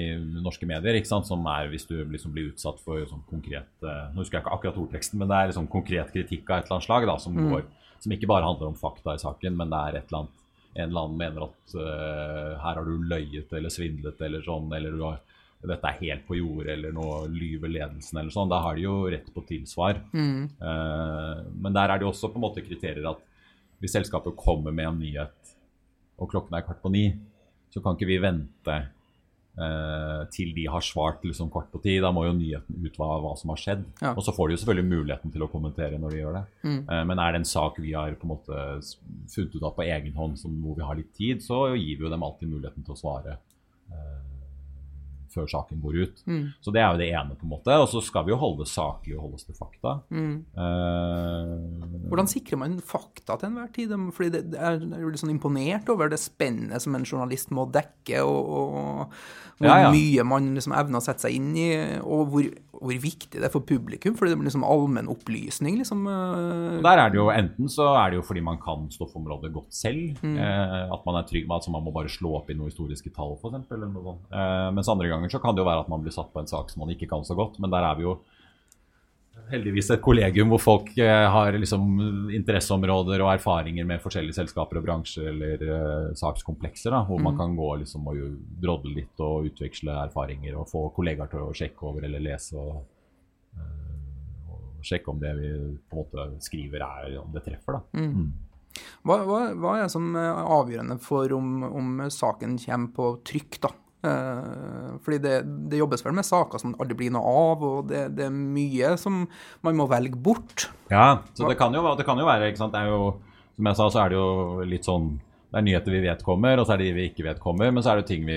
Speaker 2: norske medier. ikke sant, Som er hvis du liksom blir utsatt for sånn konkret eh, Nå husker jeg ikke akkurat ordteksten, men det er liksom konkret kritikk av et eller annet slag da, som, mm. går, som ikke bare handler om fakta i saken, men det er et eller annet en eller annen mener at uh, her har du løyet eller svindlet eller sånn, eller du har dette er helt på jordet, eller nå lyver ledelsen, eller sånn. Da har de jo rett på tilsvar. Mm. Uh, men der er det jo også på en måte kriterier at hvis selskapet kommer med en nyhet, og klokken er kvart på ni, så kan ikke vi vente uh, til de har svart liksom kvart på ti. Da må jo nyheten ut hva, hva som har skjedd. Ja. Og så får de jo selvfølgelig muligheten til å kommentere når de gjør det. Mm. Uh, men er det en sak vi har på en måte funnet ut av på egen hånd som, hvor vi har litt tid, så gir vi jo dem alltid muligheten til å svare. Før saken går ut. Mm. Så det er jo det ene, på en måte. Og så skal vi jo holde saklig og holde oss til fakta. Mm.
Speaker 1: Uh, Hvordan sikrer man fakta til enhver tid? Fordi det, det er, er litt sånn imponert over det spennet som en journalist må dekke, og, og hvor ja, ja. mye man liksom evner å sette seg inn i, og hvor, hvor viktig det er for publikum. Fordi det blir liksom allmenn opplysning, liksom. Uh,
Speaker 2: Der er det jo enten så er det jo fordi man kan stoffområdet godt selv. Mm. Uh, at man er trygg med at man må bare slå opp i noen historiske tall, f.eks. Uh, mens andre ganger ganger så kan det jo være at man blir satt på en sak som man ikke kan så godt. Men der er vi jo heldigvis et kollegium hvor folk eh, har liksom interesseområder og erfaringer med forskjellige selskaper og bransjer eller uh, sakskomplekser. Da, hvor mm. man kan gå liksom, og drodle litt og utveksle erfaringer og få kollegaer til å sjekke over eller lese. og uh, sjekke om det vi på en måte skriver, er, om det treffer. da. Mm.
Speaker 1: Hva, hva, hva, er det som er avgjørende for om, om saken kommer på trykk, da? Eh, fordi det, det, jobbes vel med saker som aldri blir noe av, og det, det, er mye som man må velge bort.
Speaker 2: Ja, så det kan jo, det kan jo være ikke sant? Det er jo, Som jeg sa, så er det jo litt sånn det er nyheter vi vet kommer, og så er det de vi ikke vet kommer. Men så er det ting vi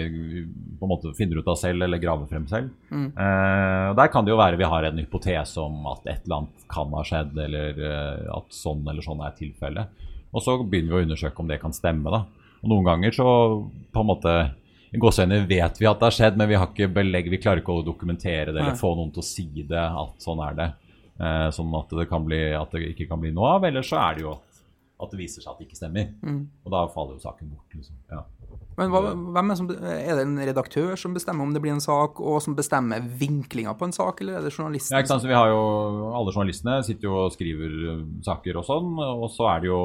Speaker 2: på en måte finner ut av selv eller graver frem selv. Mm. Eh, Der kan det jo være vi har en hypotese om at et eller annet kan ha skjedd, eller uh, at sånn eller sånn er tilfellet. Og så begynner vi å undersøke om det kan stemme. da. Og Noen ganger så på en måte gåseøyne vet vi at det har skjedd, men vi har ikke belegg, vi klarer ikke å dokumentere det eller få noen til å si det at sånn er det. Eh, sånn at det, bli, at det, ikke kan bli noe av. Eller så er det jo at det viser seg at det ikke stemmer. Mm. Og da faller jo saken bort. liksom. Ja.
Speaker 1: Men hva, er, som, er, det en redaktør som bestemmer om det blir en sak, og som bestemmer vinklinga på en sak, eller er det journalisten?
Speaker 2: Ja, ikke sant? Så vi har jo, Alle journalistene sitter jo og skriver uh, saker og sånn, og så er det jo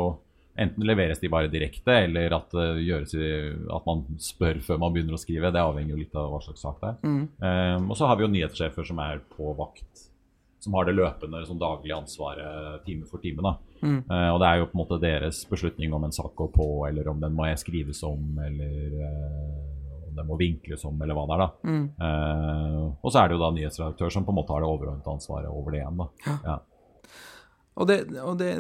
Speaker 2: Enten leveres de bare direkte, eller at, gjøres, at, man spør før man begynner å skrive. Det avhenger jo litt av hva slags sak det er. Mm. Um, og så har vi jo nyhetssjefer som er på vakt som har det løpende som daglig ansvaret time for time. da. Mm. Uh, og det er jo på en måte deres beslutning om en sak går på, eller om den må skrives om, eller uh, om den må vinkles om, eller hva det er. da. Mm. Uh, og så er det jo da nyhetsredaktør som på en måte har det overordnede ansvaret over det igjen. da. Ja.
Speaker 1: Og det, og det,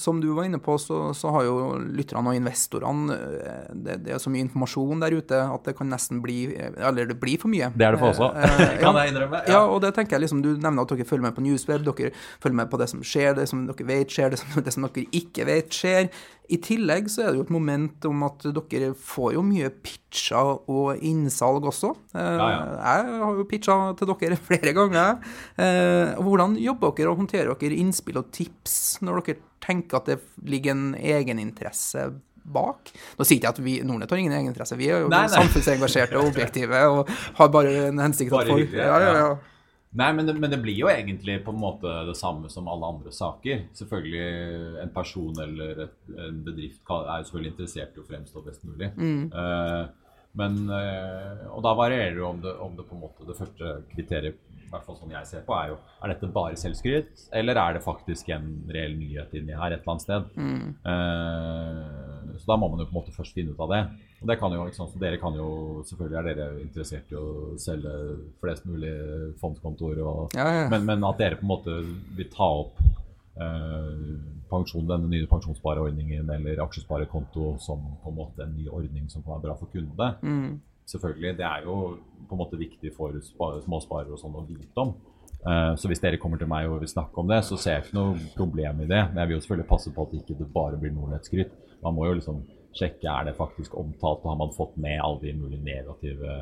Speaker 1: som du var inne på, så, så har jo lytterne og investorene eh, det, det, er så mye informasjon der ute at det kan nesten bli Eller det blir for mye.
Speaker 2: Det er det for oss òg, eh, kan jeg innrømme.
Speaker 1: Ja. ja. og det tenker jeg liksom, Du nevner at dere følger med på Newsweb, dere følger med på det som skjer, det som dere vet skjer, det som, det som dere ikke vet skjer. I tillegg så er det jo et moment om at dere får jo mye pitcher og innsalg også. Ja, ja. Jeg har jo pitcha til dere flere ganger. Eh, hvordan jobber dere og håndterer dere innspill og tips når dere tenker at det ligger en egeninteresse bak. Nå sier jeg at vi Nordnett har ingen egeninteresse. Vi er jo nei, nei. samfunnsengasjerte og objektive og har bare en hensikt
Speaker 2: at folk ja, ja, ja. Nei, men det, men det, blir jo egentlig på en måte det samme som alle andre saker. Selvfølgelig En person eller et, en bedrift er jo selvfølgelig interessert i å fremstå best mulig. Mm. Uh, men, uh, og da varierer det om det, om det på en måte Det første kriteriet, i hvert fall sånn jeg ser på, er jo er dette bare selvskryt, eller er det faktisk en reell nyhet inni her et eller annet sted? Mm. Uh, så da må man jo på en måte først finne ut av det. Og det kan jo, ikke sant, så Dere kan jo, selvfølgelig er dere interessert i å selge flest mulig fondskontoer. Og, ja, ja. Men, men, at dere på en måte vil ta opp eh, pensjon, denne nye pensjonsspareordningen eller aksjesparekonto som på en måte en ny ordning som kan være bra for kundene. Mm. Selvfølgelig, Det er jo på en måte viktig for småsparere og sånn å vite om. Uh, så hvis dere kommer til meg og vil snakke om det, så ser jeg ikke noe problem i det. Men jeg vil jo selvfølgelig passe på at det ikke bare blir Nordnett-skryt. Man må jo liksom sjekke er det faktisk omtalt, og har man fått med alle de mulige negative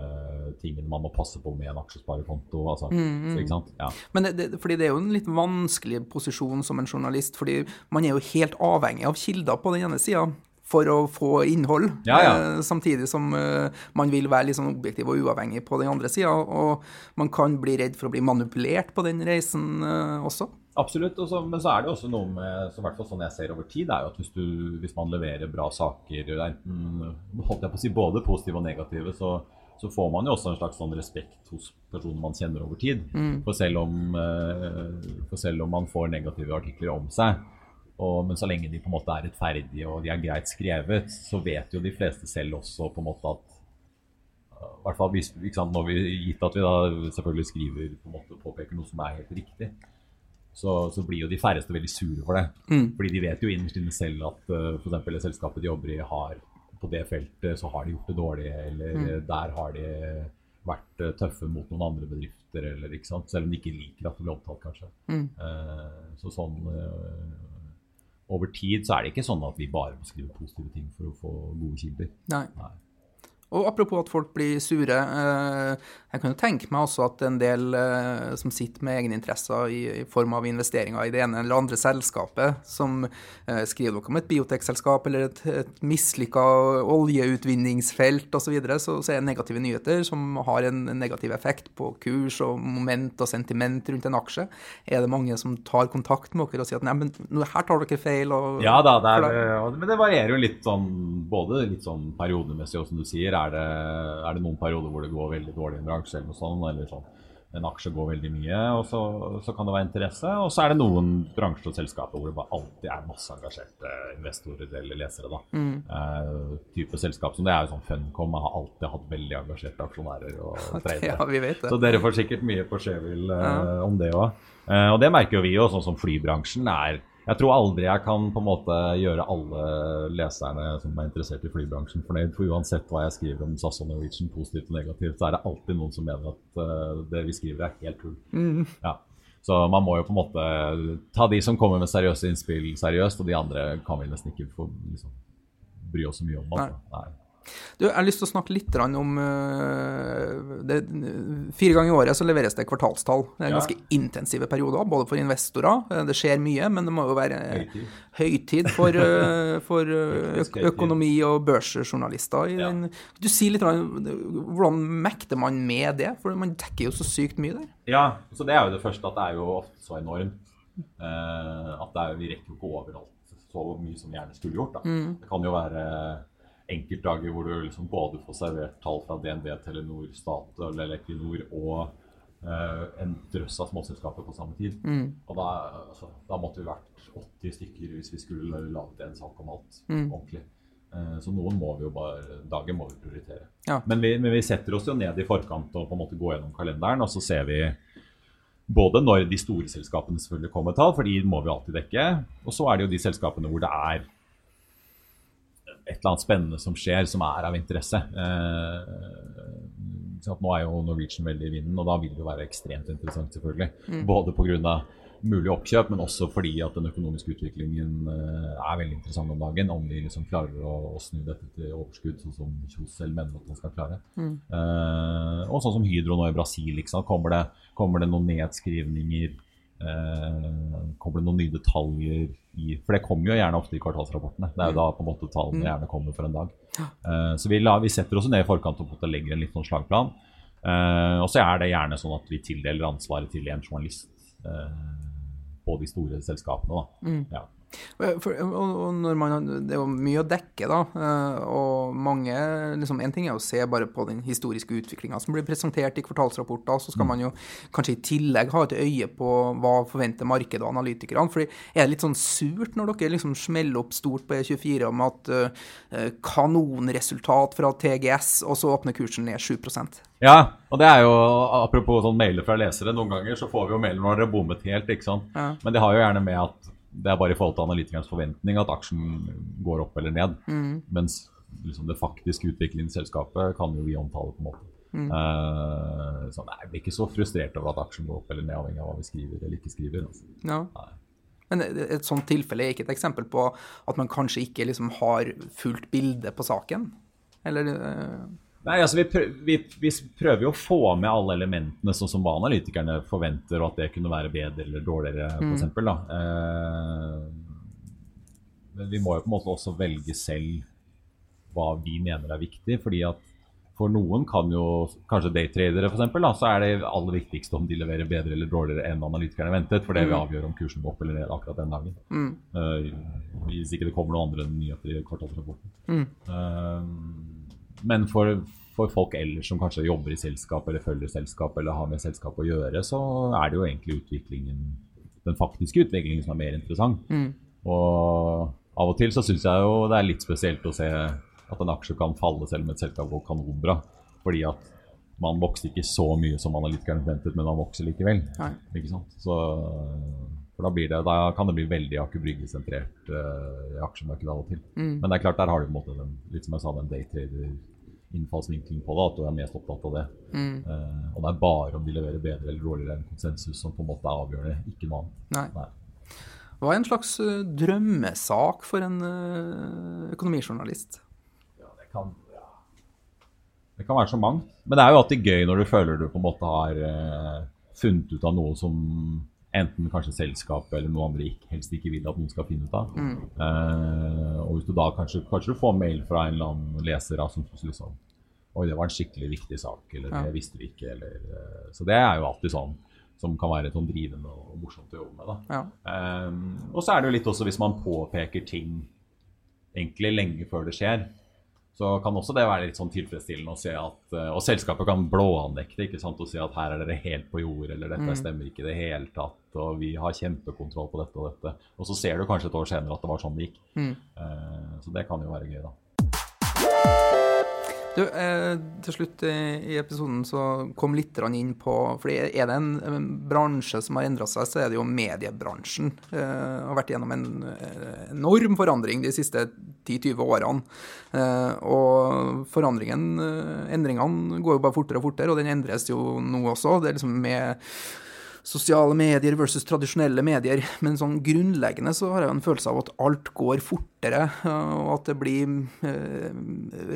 Speaker 2: tingene man må passe på med en aksjesparekonto. Altså. Mm, mm. Ja.
Speaker 1: Men det, det, fordi det er jo en litt vanskelig posisjon som en journalist, fordi man er jo helt avhengig av kilder på den ene sida for å få innhold, ja, ja. Eh, samtidig som eh, man vil være sånn objektiv og uavhengig på den andre sida. Og man kan bli redd for å bli manipulert på den reisen eh, også.
Speaker 2: Absolutt, også, men så er det også noe med så hvert fall sånn jeg ser over tid, er jo at hvis, du, hvis man leverer bra saker, enten holdt jeg på å si både positive og negative, så, så får man jo også en slags sånn respekt hos personer man kjenner over tid. Mm. For, selv om, eh, for, selv om, man får negative artikler om seg, og, men så lenge de på en måte er rettferdige og de er greit skrevet, så vet jo de fleste selv også på en måte at i hvert fall hvis, når vi, Gitt at vi da selvfølgelig skriver på en måte påpeker noe som er helt riktig, så, så, blir jo de færreste veldig sure for det. Mm. Fordi de vet jo innerst inne selv at uh, eh, f.eks. det selskapet de jobber i, har på det feltet så har de gjort det dårlig, eller mm. der har de vært uh, tøffe mot noen andre bedrifter, eller ikke sant? selv om de ikke liker at det blir omtalt, kanskje. Mm. Uh, så sånn over tid så er det ikke sånn at vi bare må skrive positive ting for å få gode kilder.
Speaker 1: Nei. Nei. Og apropos at folk blir sure. Eh, jeg kan jo tenke meg også at en del eh, som sitter med egeninteresser i, i form av investeringer i det ene eller andre selskapet, som eh, skriver noe om et biotekselskap eller et, et mislykka oljeutvinningsfelt osv., så, videre, så så er det negative nyheter som har en negativ effekt på kurs og moment og sentiment rundt en aksje. Er det mange som tar kontakt med dere og sier at nei, men her tar dere feil? Og,
Speaker 2: ja da, det er, men det varierer jo litt sånn både litt sånn periodemessig som du sier er det, er det, noen perioder hvor det går veldig dårlig i en bransje, eller noe sånt. Eller sånn. en aksje går veldig mye, og så, så, kan det være interesse. Og så er det noen bransjer og selskaper hvor det bare alltid er masse engasjerte investorer eller lesere. da. Mm. Uh, type selskap som det er jo sånn Funcom har alltid hatt veldig engasjerte aksjonærer. og
Speaker 1: ja, vi vet det.
Speaker 2: Så dere får sikkert mye på Sjevil uh, ja. om det òg. Uh, og det merker jo vi jo, sånn som flybransjen er jeg tror aldri jeg kan på en måte gjøre alle leserne som er interessert i flybransjen, fornøyd. For uansett hva jeg skriver om SAS og Norwegian, positivt og negativt, så er det alltid noen som mener at uh, det vi skriver, er helt tull. Mm. Ja. Så man må jo på en måte ta de som kommer med seriøse innspill, seriøst, og de andre kan vi nesten ikke få liksom, bry oss så mye om. Altså. Nei. Nei.
Speaker 1: Du, jeg har lyst til å snakke litt om uh, det, Fire ganger i året så leveres det kvartalstall. Det er ja. ganske intensive perioder, både for investorer. Eh, det skjer mye, men det må jo være høytid, høytid for, uh, for øk økonomi- og børsjournalister. Ja. Du sier litt Hvordan mekter man med det? For man dekker jo så sykt mye der.
Speaker 2: Ja, så det er jo det første at det er jo ofte så enormt. At at er, vi rekker jo ikke overalt så mye som vi gjerne skulle gjort. Mm. Det kan jo være enkeltdager hvor du liksom både får servert tall fra DNB, Telenor, Statoil eller Equinor og uh, en drøss av småselskaper på samme tid. Mm. Og da, altså, da, måtte vi vært 80 stykker hvis vi skulle laget en sak om alt mm. ordentlig. Uh, så noen må vi jo bare, dagen må vi prioritere. Ja. Men, vi, men, vi, setter oss jo ned i forkant og på en måte går gjennom kalenderen, og så ser vi både når de store selskapene selvfølgelig kommer med tall, for de må vi alltid dekke. Og så er det jo de selskapene hvor det er et eller annet spennende som skjer, som er av interesse. Eh, nå er jo Norwegian veldig i vinden, og da vil det jo være ekstremt interessant, selvfølgelig. Mm. Både pga. mulig oppkjøp, men også fordi at den økonomiske utviklingen eh, er veldig interessant om dagen. Om de liksom klarer å, å, snu dette til overskudd, sånn som Kjos selv mener at man skal klare. Mm. Eh, og sånn som Hydro nå i Brasil. Kommer, det, kommer det noen nedskrivninger? Eh, kommer det noen nye detaljer i For det kommer jo gjerne ofte i kvartalsrapportene. Det er jo da på en måte tallene mm. gjerne kommer for en dag. Eh, så vi, la, vi, setter oss ned i forkant og legger en litt sånn slagplan. Eh, og så er det gjerne sånn at vi tildeler ansvaret til en journalist på de store selskapene. Da. Mm. Ja.
Speaker 1: For, og når man, det er jo mye å dekke, da. Eh, og mange liksom, En ting er å se bare på den historiske utviklinga som blir presentert i kvartalsrapporter. Så skal mm. man jo kanskje i tillegg ha et øye på hva forventer markedet og analytikerne. For er det litt sånn surt når dere liksom smeller opp stort på E24 om at uh, kanonresultat fra TGS, og så åpner kursen ned 7%
Speaker 2: ja, og det er jo apropos sånn mailer fra lesere. Noen ganger så får vi jo mailer når dere har bommet helt, ikke sant. Ja. Men det har jo gjerne med at det er bare i forhold til analytikernes forventning at aksjen går opp eller ned. Mm. Mens liksom, det faktiske utviklingen i selskapet kan jo vi omtale på en måte. Mm. Uh, så nei, Jeg blir ikke så frustrert over at aksjen går opp eller ned, avhengig av hva vi skriver eller ikke skriver. Altså. Ja.
Speaker 1: Men et sånt tilfelle er ikke et eksempel på at man kanskje ikke liksom har fullt bilde på saken? Eller uh...
Speaker 2: Nei, altså vi, prøver, vi, vi, prøver jo å få med alle elementene sånn som hva analytikerne forventer, og at det kunne være bedre eller dårligere, mm. f.eks. Eh, men vi må jo på en måte også velge selv hva vi mener er viktig. fordi at for noen kan jo, kanskje daytradere f.eks., så er det aller viktigste om de leverer bedre eller dårligere enn analytikerne ventet. For det vil mm. avgjøre om kursen går opp eller ned akkurat den dagen. Mm. Uh, hvis ikke det kommer noen andre nyheter i kvartalsrapporten. Mm. Uh, men for, for, folk ellers som kanskje jobber i selskap eller følger selskap eller har med selskap å gjøre, så er det jo egentlig utviklingen, den faktiske utviklingen som er mer interessant. Mm. Og av og til så syns jeg jo det er litt spesielt å se at en aksje kan falle selv om et selskap går kanonbra. Fordi at man vokser ikke så mye som analytikeren forventet, men man vokser likevel. Nei. Ikke sant? Så, for da, det, da, kan det bli veldig Aker Brygge-sentrert uh, aksjemarked av og til. Mm. Men det er klart, der har du på en måte den, litt som jeg sa, den daytrader-innfallsvinkelen på det, at du er mest opptatt av det. Mm. Uh, og det er bare om de leverer bedre eller dårligere enn konsensus som på en måte er avgjørende, ikke noe annet. Nei. Nei.
Speaker 1: Hva er en slags uh, drømmesak for en økonomijournalist?
Speaker 2: Ja, det kan, ja. det kan være så mangt. Men det er jo alltid gøy når du føler du på en måte har funnet ut av noe som enten kanskje selskapet eller noen andre ikke, helst ikke vil at noen skal finne ut av. Mm. Uh, og hvis du da kanskje, kanskje du får mail fra en eller annen leser da, som liksom Oi, det var en skikkelig viktig sak, eller ja. det visste vi ikke, eller uh, Så det er jo alltid sånn som kan være sånn drivende og morsomt å jobbe med. da. Ja. Um, og så er det jo litt også hvis man påpeker ting egentlig lenge før det skjer, så kan også det være litt sånn tilfredsstillende å se at eh, Og selskapet kan blåanekte, ikke sant, og si at her er dere helt på jord, eller dette
Speaker 1: Mm.
Speaker 2: stemmer ikke i det hele tatt, og vi har kjempekontroll på dette og dette. Og så ser du kanskje et år senere at det var sånn det gikk.
Speaker 1: Mm.
Speaker 2: Uh, så det kan jo være gøy, da.
Speaker 1: Du, eh, til slutt i episoden så kom litt inn på fordi er det en, en bransje som har endra seg, så er det jo mediebransjen. Eh, har vært gjennom en eh, enorm forandring de siste 10-20 årene. Eh, og forandringen, eh, endringene går jo bare fortere og fortere, og den endres jo nå også. Det er liksom med sosiale medier versus tradisjonelle medier. Men sånn grunnleggende så har jeg en følelse av at alt går fortere, og at det blir eh,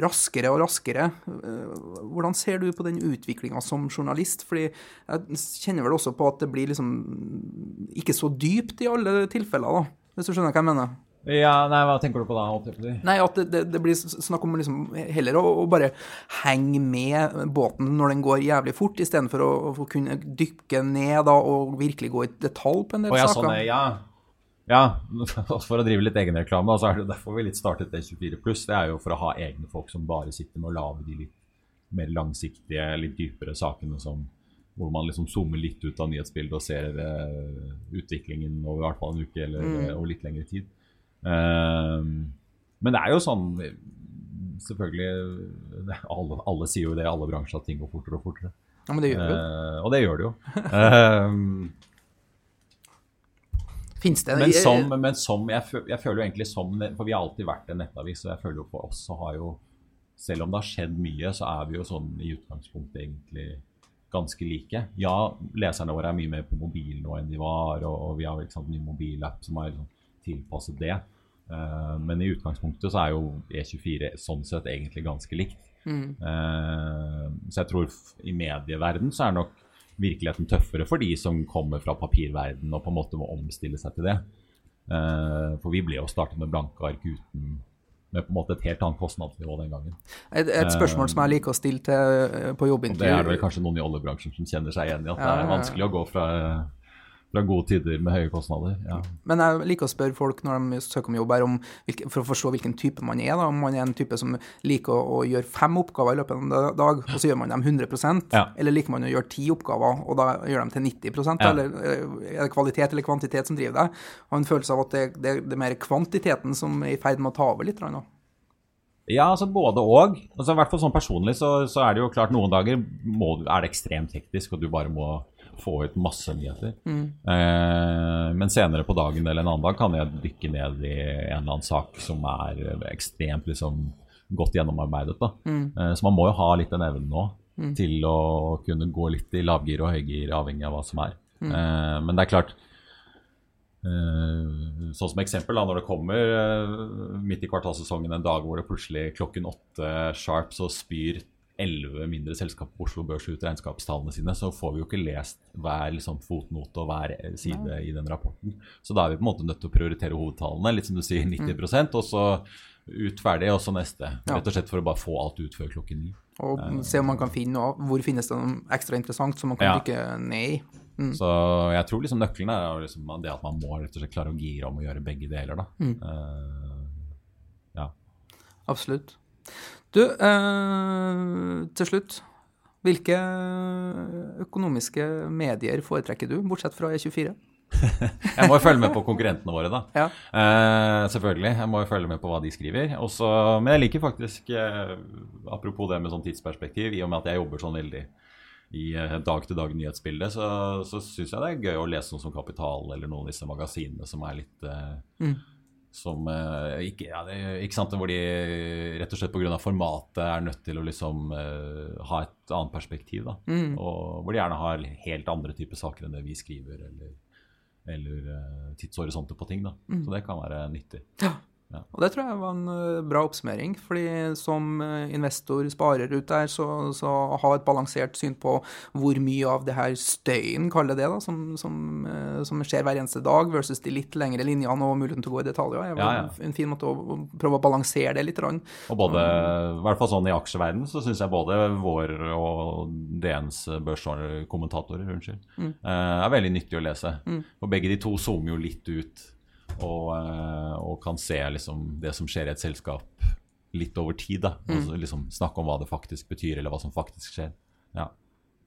Speaker 1: raskere og raskere. Eh, Hvordan ser du på den utviklinga som journalist? Fordi jeg kjenner vel også på at det blir liksom ikke så dypt i alle tilfeller, da. Hvis du skjønner hva jeg mener?
Speaker 2: Ja, nei, Hva tenker du på da?
Speaker 1: Nei, at det, det, det blir snakk om liksom heller å, å bare henge med båten når den går jævlig fort, istedenfor å, å kunne dykke ned da, og virkelig gå i detalj på en del
Speaker 2: oh, ja,
Speaker 1: saker.
Speaker 2: sånn, ja. ja. For å drive litt egenreklame, så er det derfor vi litt startet det 24 pluss. Det er jo for å ha egne folk som bare sitter med å lage de litt mer langsiktige, litt dypere sakene som hvor man liksom zoomer litt ut av nyhetsbildet og ser uh, utviklingen over hvert fall en uke eller
Speaker 1: Mm.
Speaker 2: eh, over litt lengre tid. Eh, men det er jo sånn Selvfølgelig alle, alle sier jo det i alle bransjer at ting går fortere og fortere.
Speaker 1: Ja, men det gjør jo.
Speaker 2: Eh, og det gjør det jo. Eh,
Speaker 1: Fins det
Speaker 2: men som, men som jeg, jeg føler jo egentlig som For vi har alltid vært en nettavis, og jeg føler jo på oss så har jo Selv om det har skjedd mye, så er vi jo sånn i utgangspunktet egentlig ganske like. Ja, leserne våre er mye mer på mobil nå enn de var, og, og vi har liksom, en ny mobilapp som er liksom tilpasset det. Uh, men i utgangspunktet så er jo E24 sånn sett egentlig ganske likt.
Speaker 1: Mm.
Speaker 2: Uh, så jeg tror i medieverden så er nok virkeligheten tøffere for de som kommer fra papirverden og på en måte må omstille seg til det. Uh, for vi ble jo startet med blanke ark uten med på en måte et helt annet kostnadsnivå den gangen.
Speaker 1: Et, et spørsmål som jeg liker å stille til på
Speaker 2: Og det er det vel kanskje noen i oljebransjen som kjenner seg igjen i, at
Speaker 1: Ja,
Speaker 2: det er vanskelig å gå fra, fra gode tider med høye kostnader. Ja.
Speaker 1: Men jeg liker å spørre folk når de søker om jobb, her om for å forstå hvilken type man er. da, Om man er en type som liker å, å gjøre fem oppgaver i løpet av en dag, og så gjør man dem 100
Speaker 2: Ja.
Speaker 1: Eller liker man å gjøre ti oppgaver, og da gjør dem til 90
Speaker 2: Ja.
Speaker 1: Eller eh, er det kvalitet eller kvantitet som driver deg? Og en følelse av at det, det, det er mer kvantiteten som er i ferd med å ta over litt. da.
Speaker 2: Ja, altså både og. Altså, I hvert fall sånn personlig så, så er det jo klart noen dager må, er det ekstremt hektisk, og du bare må få ut masse nyheter. Eh, men senere på dagen eller en annen dag kan jeg dykke ned i en eller annen sak som er ekstremt liksom, godt gjennomarbeidet. Da. Eh, så man må jo ha litt den evnen nå til å kunne gå litt i lavgir og høygir, avhengig av hva som er. Eh, men det er klart Uh, sånn som eksempel, da, når det kommer uh, midt i kvartalsesongen en dag hvor det plutselig klokken åtte sharp så spyr elleve mindre selskap på Oslo Børs ut regnskapstallene sine, så får vi jo ikke lest hver liksom, fotnote og hver side side i den rapporten. Så da er vi på en måte nødt til å prioritere hovedtallene, litt som du sier, 90 mm. og så ut ferdig, og så neste.
Speaker 1: Ja.
Speaker 2: Rett og slett for å bare få alt ut før klokken ni.
Speaker 1: Og se om man kan finne noe. Hvor finnes det noe ekstra interessant som man kan
Speaker 2: Ja.
Speaker 1: dykke ned i? Mm.
Speaker 2: Så jeg tror liksom nøkkelen er liksom det at man må rett og slett klare å gire om å gjøre begge deler. da. Eh, ja.
Speaker 1: Absolutt. Du, eh, til slutt. Hvilke økonomiske medier foretrekker du, bortsett fra E E24?
Speaker 2: Jeg må jo følge med på konkurrentene våre, da.
Speaker 1: Ja.
Speaker 2: Eh, selvfølgelig. Jeg må jo følge med på hva de skriver. Også, men jeg liker faktisk, eh, apropos det med sånn tidsperspektiv, i og med at jeg jobber sånn veldig i eh, dag-til-dag-nyhetsbildet, så, så syns jeg det er gøy å lese noe som Kapital eller noen av disse magasinene som er litt eh, som eh, ikke, ja, det, ikke sant, Hvor de rett og slett pga. formatet er nødt til å liksom eh, ha et annet perspektiv. da, og Hvor de gjerne har helt andre typer saker enn det vi skriver, eller, eller eh, tidshorisonter på ting. da, Så det kan være nyttig.
Speaker 1: Og det tror jeg var en eh, bra oppsummering, fordi som eh, investor, sparer ut der, så, så ha et balansert syn på hvor mye av det her støyen, kaller det da, som, som, eh, som skjer hver eneste dag, versus de litt lengre linjene og muligheten til å gå i detaljer, er vel
Speaker 2: Ja, ja.
Speaker 1: en fin måte å, prøve å balansere det litt.
Speaker 2: Og både, i hvert fall sånn i aksjeverden, så syns jeg både vår og DNs børskommentatorer unnskyld, eh, er veldig nyttig å lese. For begge de to zoomer jo litt ut og, eh, og kan se liksom det som skjer i et selskap litt over tid. da, og så liksom Snakke om hva det faktisk betyr, eller hva som faktisk skjer. Ja.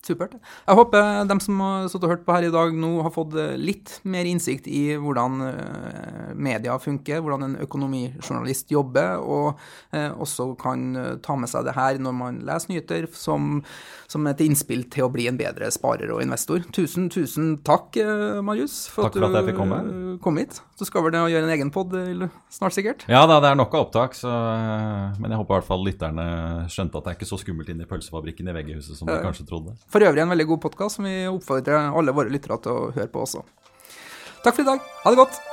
Speaker 1: Supert. Jeg håper de som har sittet og hørt på her i dag, nå har fått eh, litt mer innsikt i hvordan eh, media funker, hvordan en økonomijournalist jobber, og eh, også kan eh, ta med seg det her når man leser nyheter, som, som et innspill til å bli en bedre sparer og investor. Tusen, tusen takk, eh, Marius, for
Speaker 2: Takk for at jeg fikk komme.
Speaker 1: eh, kom hit. Så skal vel gjøre en egen pod snart, sikkert.
Speaker 2: Ja da, det er nok av opptak, så, eh, men jeg håper i hvert fall lytterne skjønte at det er ikke så skummelt inne i pølsefabrikken i VG-huset som de kanskje trodde.
Speaker 1: For øvrig en veldig god podkast som vi oppfordrer alle våre lyttere til å høre på også. Takk for i dag. Ha det godt.